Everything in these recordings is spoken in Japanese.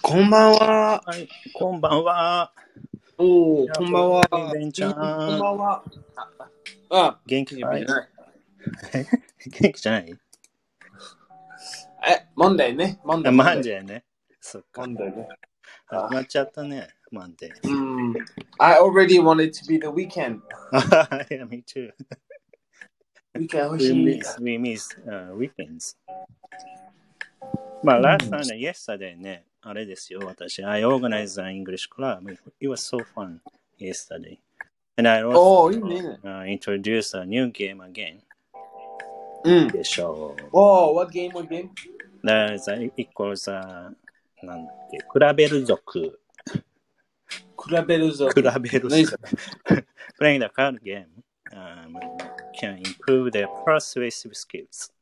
こんばんは。はい、こんばんは。おー、こんばんは。ベンちゃんこんばんは。あ、元気じゃない？はい元気じゃない？え、モンデーね。モンデー。あマンデーね。そっかモ。ンデーね。始まっちゃったね、マンデー。うん。I already wanted to be the weekend. yeah, me too. weekend 欲 We しい。miss, we miss、uh, weekends. まあ、last time ね、yesterday ね、あれですよ、私。I organized an English club. It was so fun yesterday. And I also おー、いいね。uh, introduced a new game again. うん。でしょう。おー、what game, what game? There's a, it calls a, なんだっけ、比べる族。比べるぞ。比べる何そ族。れ Playing the card game um, can improve their persuasive skills.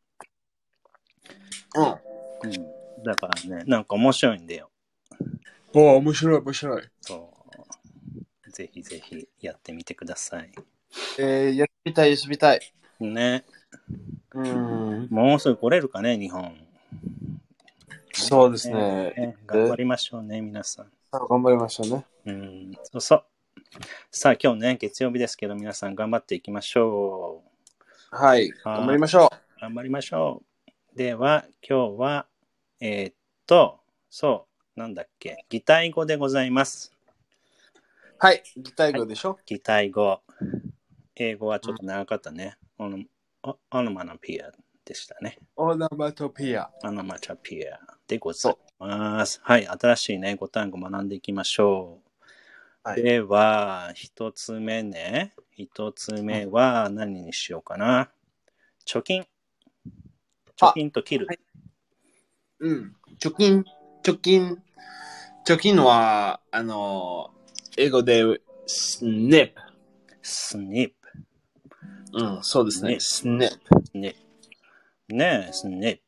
うん。うん、だからね、なんか面白いんだよ。おー、面白い、面白い。そう。ぜひぜひやってみてください。えー、やってみたい、やってみたい。ね。うん。もうすぐ来れるかね、日本。そうですねね。頑張りましょうね、皆さん。頑張りましょうね。うん、そうそう。さあ、今日ね、月曜日ですけど、皆さん頑張っていきましょう。はい。頑張りましょ頑張りましょう。では、今日は、えーっと、そう、なんだっけ、擬態語でございます。う。はい。擬態語でしょ？擬態語。英語はちょっと長かったね。オノオオノマナピアでしたね。オナマトピア。オノマチャピアでございます。はい、新しいね、語単語学んでいきましょう。はいでは、一つ目ね。一つ目は何にしようかな。貯金。貯金と切る。はいうん。貯金、貯金、貯金は、あの、英語で snip。スニップ。うん、そうですね。ね snip。ね。ねえ、スニップ。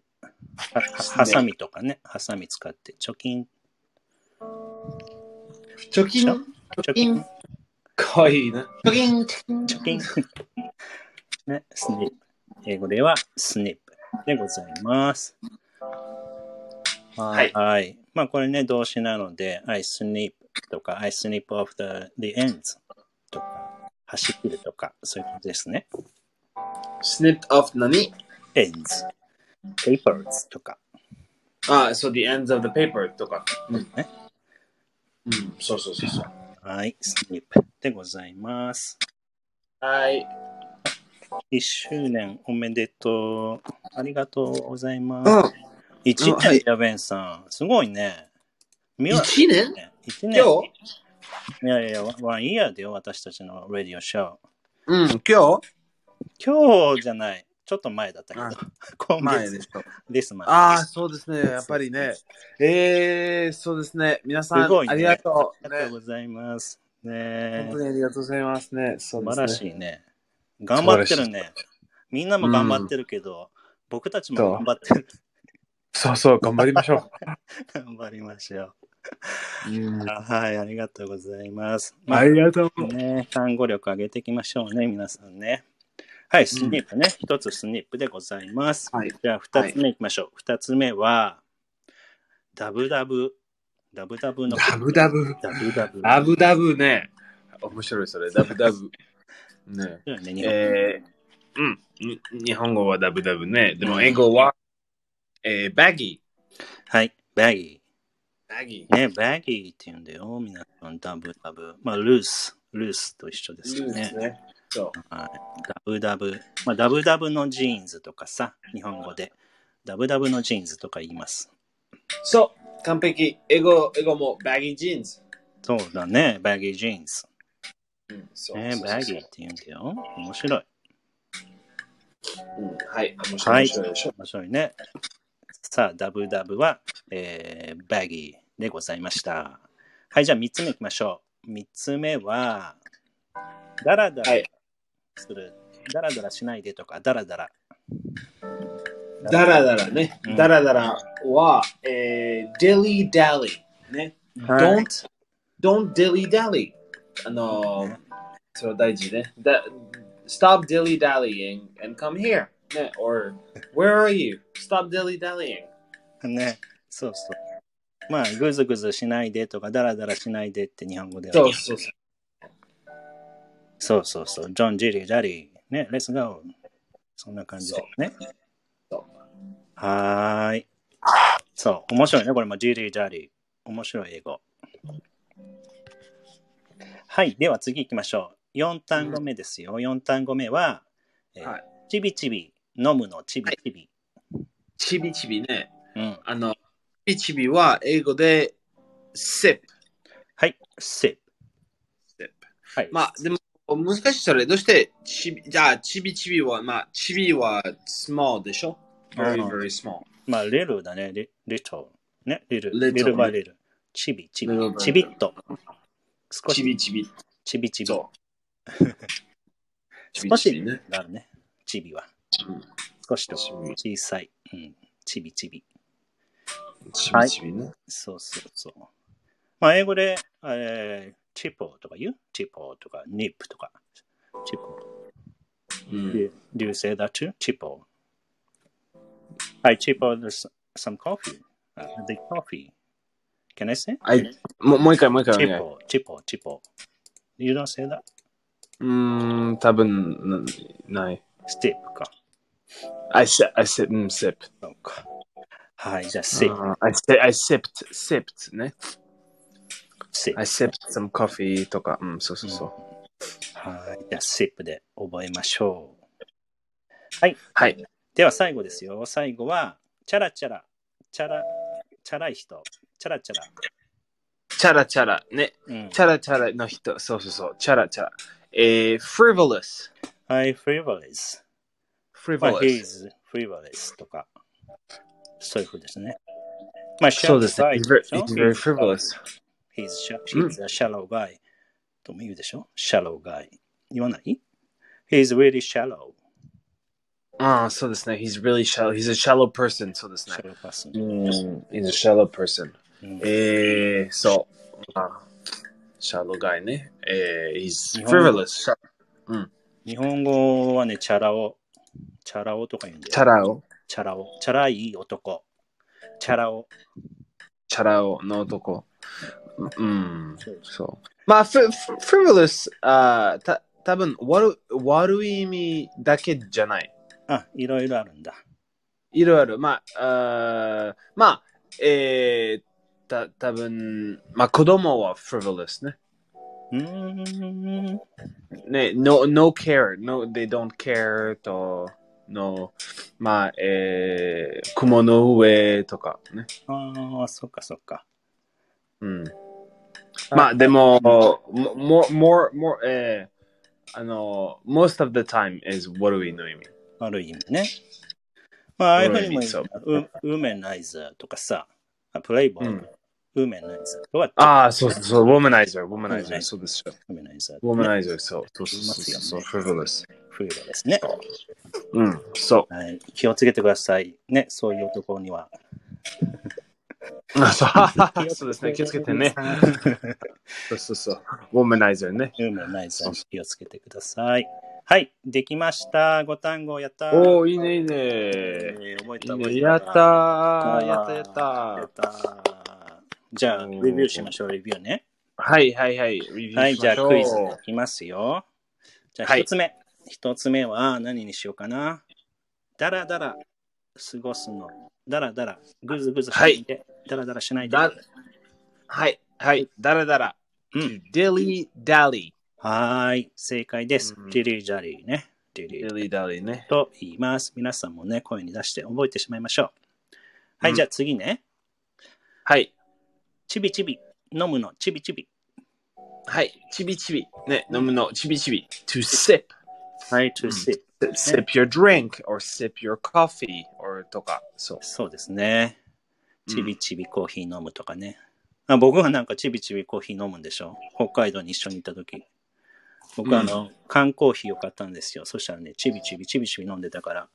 ハサミとかね、ハサミ使って、貯金、貯金？貯貯金？かわいいな。貯金、貯金？ね、スニップ。英語ではスニップでございます。はいはい。まあこれね、動詞なので、I snip とか、I snip off the, the ends とか、端切るとか、そういうことですね。snip off 何？Ends。papers とか。あ、so the ends of the paper とか。うん。ねうん、そうそうそうそう。はい、snip でございます。はい。1周年おめでとう。ありがとうございまうん。す。1うんはい年やベンさん。すごいね。見一年？一年今日？いやいや、ワンイヤーだよ、私たちのラディオショー。うん、今日？今日じゃない。ちょっと前だったけどあ。今前で月しょ。です前。ああ、そうですね。やっぱりね。えー、そうですね。皆さん、ねありがとう。ありがとうね、ございます。本ね当にありがとうございますね。そう素ですね。晴らしいね。頑張ってるね。みんなも頑張ってるけど、僕たちも頑張ってる。そうそう、頑張りましょ 頑張りましょう。うんう。はい、ありがとうございます。ありがとう。ね、単語力上げていきましょうね、皆さんね。はい、スニップね。一、つスニップでございます。はいじゃあ、二つ目いきましょう。二、つ目は、ダブダブ。ダブダブの。ダブダブ。ダブダブ。ダブダブね。面白いそれ、ダブダブ。ね。ね、えー、うん。に日本語はダブダブね。でも英語は、えー、バギはい、バギー。バギー。ね、バギーって言うんだよ、皆さん。ダブダブ。まあ、ルース。ルースと一緒ですよね。ね。そう。はい、ダブダブ。まあ、ダブダブのジーンズとかさ、日本語で。ダブダブのジーンズとか言います。そう。完璧。英語、英語も baggy jeans。そうだね、 baggy jeans。うん、そうね、 baggy って言うんだよ。面白い。うん、はい。面白い。面白いでしょ。面白いね。さあ、ダブダブは、えー、 baggy でございました。はい、じゃあ3つ目いきましょう。3つ目は、ダラダラはいする。ダラダラしないでとか、ダラダラ。ダラダラねうん。ダラダラは、えー、dilly dally ね。はい don't, don't dilly dally. あのー、それ大事ね。だ stop dilly dallying and come here. ね。or, where are you? Stop dilly dallying. ね。そうそう。まあ、ぐずぐずしないでとか、ダラダラしないでって日本語ではそ言う。うそうそう。そうそうそう。 Don't dilly dally。ね、 let's go。そんな感じでね。そはーい。そう、面白いね。これも dilly dally。面白い英語。はい。では次行きましょう。4単語目ですよ。4単語目は、えーはいちびちび、飲むの？ちびちび。ちびちびね。うん。あの、ちびちびは英語で sip。はい。sip。sip はい。まあ、でも、難しいそれ。どうして、ちび、じゃあ、ちびちびは、まあ、ちびは small でしょ ?very, うん very small. まあ、リルだね。リ little。ね。リル。リルバリル。ちびちび little。ちびっと。少しちびちび。ちびちび。そう。ちび少しね。があるね。ちびは。うん少しと小さい。うん。ちびちび。ちびちびね。そうそうそう。まあ、英語で、えー、チポとか言う？チポとか、ニップとか。チポ。うん Do, you say that too? チポ。I chip out some coffee. Uh, the coffee. Can I say? はい。もうもう一回、もう一回。チポ、チポ、チポ。You don't say that? うーん、多分なない。ステップか。I sip, I sip, うん sip. そうか。はい、じゃあ、シップ。あー I, si- I sipped, sipped ね。シップ I sipped some coffee とか、うん、そうそうそう。はい。じゃあ、シップで覚えましょう。はい。はい。では、最後ですよ。最後は、チャラチャラ。チャラ、チャラい人。チャラチャラ。チャラチャラ、ね。うん。チャラチャラの人、そうそうそう。チャラチャラ。えー、frivolous。はい、frivolous。まあ、 frivolous。 he's frivolous とか、そういうふうですね。まあ、そうですね。 shallow guy He's very, でしょ he's very frivolous. He's, sha- he's a shallow guy とも言うでしょ ?shallow guy。言わない ?He's really shallow. ああ、そうですね。He's really shallow. He's a shallow person. そうですね。 shallow person. うん。He's a shallow person. うんえー、そう。あシャロガイね。えー、he's 日本語 frivolous. 日本語はね、チャラ男。 チャラ男とか言うんだよ。チャラオ。チャラ男。チャラい男。チャラ男。チャラオの男。うん。そう。まあ、フフ frivolous、あーた多分悪悪い意味だけじゃない。あ、いろいろあるんだ。いろいろ。まあ、あーまあ、えー、た多分まあ子供は frivolous ね。うーん。ね、no, no care, no, they don't care と、の、まあ、えー、雲の上とかね。ああ、そっかそっか。うん。まあ、でも、more, more, more, えー、あの、most of the time is 悪いの意味。悪い意味ね。まあ、ああいうふうにもウウーメンナイザーとかさ、あプレイボーイ、うんウーメンナイザーとか、ああ、そうそうそう、womanizer, womanizer, そうですよ。ウーメンナイザー、そう、そうそうそうそう、frivolous。フリーですね。うん、そはい。気をつけてください。ね、そういう男には。う。あ そうですね、気をつけてね。そうそうそう、womanizer ね。ウーメンナイザーに気をつけてください。はい、できました。ご単語やったー。おー、いいね、いいね。えー覚えた覚えた。やったー、やったやっ。やったたー。じゃあ、レビューしましょう、レビューね。はいはいはい、はい、じゃあ。クイズいきますよ。じゃあはい一つ目。一、つ目は何にしようかな。だらだら過ごすの。だらだら、ぐずぐずしないで。だらだらしないで。だはい、はい、だらだら。うん。dilly dally。はーい、正解です。うんディリージャリーね。ディリー dilly dally ね。と言います。皆さんもね、声に出して覚えてしまいましょう。はい、うんじゃあ次ね。はい、ちびちび。飲むの、ちびちび。はい、ちびちび。ね、飲むの、ちびちび。to sip。はい、to sip。sip your drink or sip your coffee or とか。そう。そうですね。うんちびちびコーヒー飲むとかね。あ僕はなんかちびちびコーヒー飲むんでしょ北海道に一緒にいた時。僕はあの、缶コーヒーを買ったんですよ。そしたらね、ちびちびちびちび飲んでたから、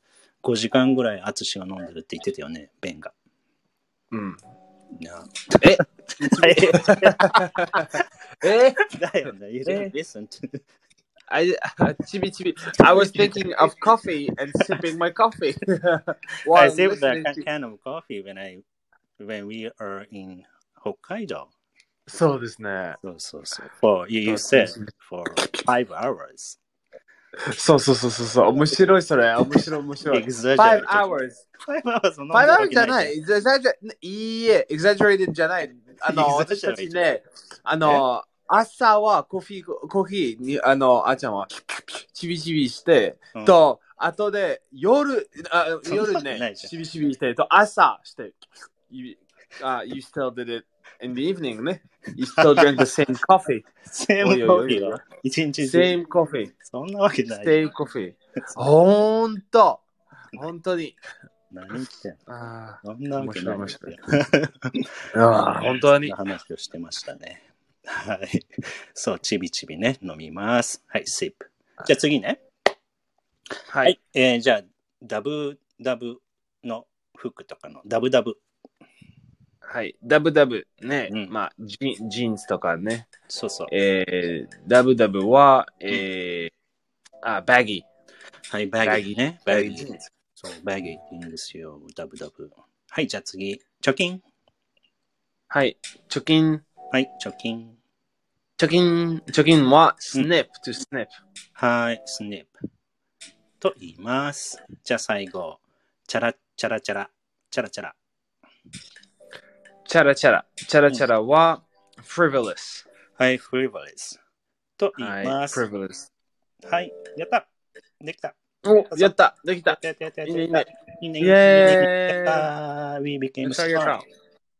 5時間ぐらい淳が飲んでるって言ってたよね、ベンが。うん。いやえ？え？だよね。You え？Didn't listen to I, chibi chibi. I was thinking of coffee and sipping my coffee. I while saved the listening can, to- can of coffee when I when we are in 北海道。そうですね。そうそうそう。For, you, you said for five hours. そうそうそうそうそう。面白いそれ。面白い面白い。 Exaggerate. Five hours. Five hours そんな Five わ hours けじゃない。exagger- いいえ、exaggerated じゃない。あの、私たちね、あの、 朝はコーヒー、コーヒーに、あの、あーちゃんは、ちびちびして、うんと、後で、夜、あ夜ね、ちびちびして、と、朝して、you, uh, you still did it in the evening ね。You still drink the same coffee. Same coffee. そんなわけない。Same coffee. ほんと。本当に。何言ってんの？あそんなわけない。あー、本当に。話をしてましたね。はい。そう、ちびちびね、飲みます。はい、シップ。じゃあ次ね。ははい。。えーじゃあ、ダブダブの服とかのダブダブ。はい。ダブダブね。うんまあジ、ジーンズとかね。そうそう。えー、ダブダブは、えー、あ、バギはい、 baggy ね。ー。 baggy。jeans。そう、 baggy って言うんですよ。ダブダブ。はい、じゃあ次。貯金。はい。貯金。はい、貯金。貯金、貯金は、 snip to snip。はい、 snip。と言います。じゃあ最後。チャラチャラチャラ。チャラチャラ。チャラチャラ。チャラチャラは、frivolous。はい、 frivolous。と言はいい。ます。frivolous。はい、やったできたお、やったできたいいねいいねいいねイェーイやったー !We became や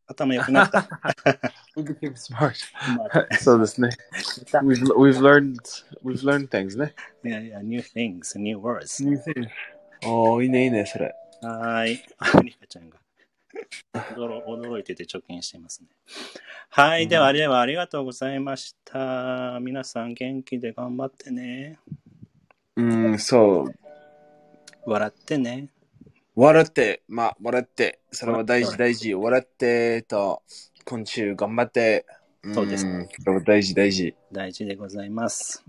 頭良くなった。We became smart. まあ そうですね。We've, we've learned, we've learned things ね。いやいや、new things, new words. おー、いいねいいね、それ。はーい。アリカちゃんが驚驚いてて貯金してますね。はい。では、では、ありがとうございました。皆さん元気で頑張ってね。うん、そう。笑ってね。笑って、まあ、笑って、それは大事大事。笑ってと、今週頑張って。そうですんそれは大事大事。大事でございます。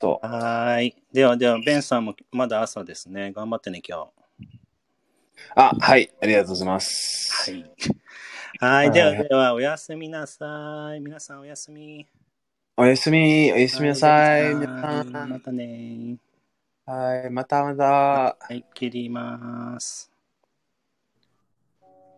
そはーい。では、では、ベンさんもまだ朝ですね。頑張ってね、今日。う。あ、はい、ありがとうございます。はい。はい。では、では、おやすみなさい。皆さん、おやすみ。おやすみ、おやすみなさい皆さんまたね。はい、またまた。はい、切ります。